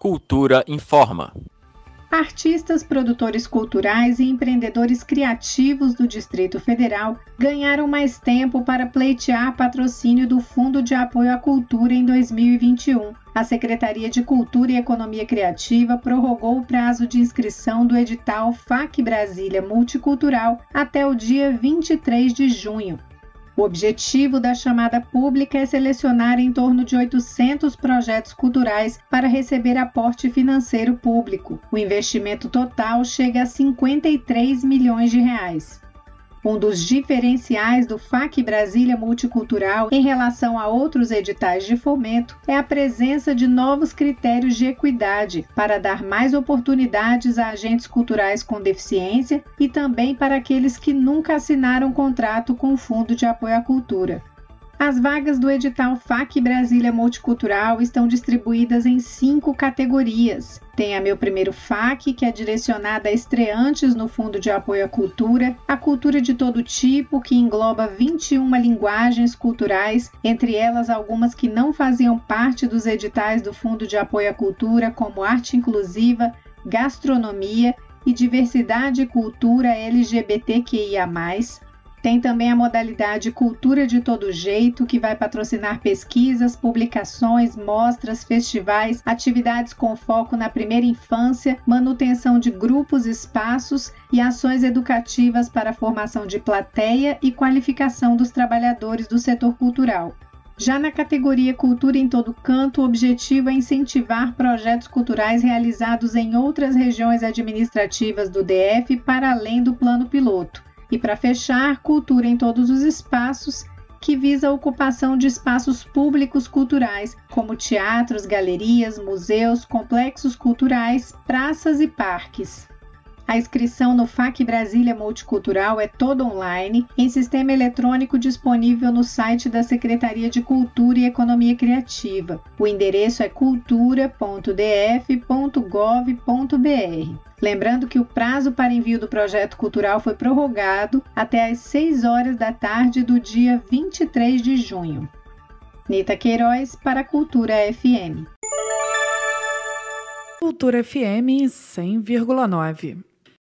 Cultura informa. Artistas, produtores culturais e empreendedores criativos do Distrito Federal ganharam mais tempo para pleitear patrocínio do Fundo de Apoio à Cultura em 2021. A Secretaria de Cultura e Economia Criativa prorrogou o prazo de inscrição do edital FAC Brasília Multicultural até o dia 23 de junho. O objetivo da chamada pública é selecionar em torno de 800 projetos culturais para receber aporte financeiro público. O investimento total chega a 53 milhões de reais. Um dos diferenciais do FAC Brasília Multicultural em relação a outros editais de fomento é a presença de novos critérios de equidade para dar mais oportunidades a agentes culturais com deficiência e também para aqueles que nunca assinaram contrato com o Fundo de Apoio à Cultura. As vagas do edital FAC Brasília Multicultural estão distribuídas em cinco categorias. Tem a Meu Primeiro FAC, que é direcionada a estreantes no Fundo de Apoio à Cultura, a cultura de todo tipo, que engloba 21 linguagens culturais, entre elas algumas que não faziam parte dos editais do Fundo de Apoio à Cultura, como arte inclusiva, gastronomia e diversidade e cultura LGBTQIA tem também a modalidade Cultura de Todo Jeito, que vai patrocinar pesquisas, publicações, mostras, festivais, atividades com foco na primeira infância, manutenção de grupos, espaços e ações educativas para a formação de plateia e qualificação dos trabalhadores do setor cultural. Já na categoria Cultura em Todo Canto, o objetivo é incentivar projetos culturais realizados em outras regiões administrativas do DF para além do plano piloto. E para fechar, cultura em todos os espaços, que visa a ocupação de espaços públicos culturais, como teatros, galerias, museus, complexos culturais, praças e parques. A inscrição no FAC Brasília Multicultural é toda online, em sistema eletrônico disponível no site da Secretaria de Cultura e Economia Criativa. O endereço é cultura.df.gov.br. Lembrando que o prazo para envio do projeto cultural foi prorrogado até às 6 horas da tarde do dia 23 de junho. Nita Queiroz para a Cultura FM. Cultura FM 100,9.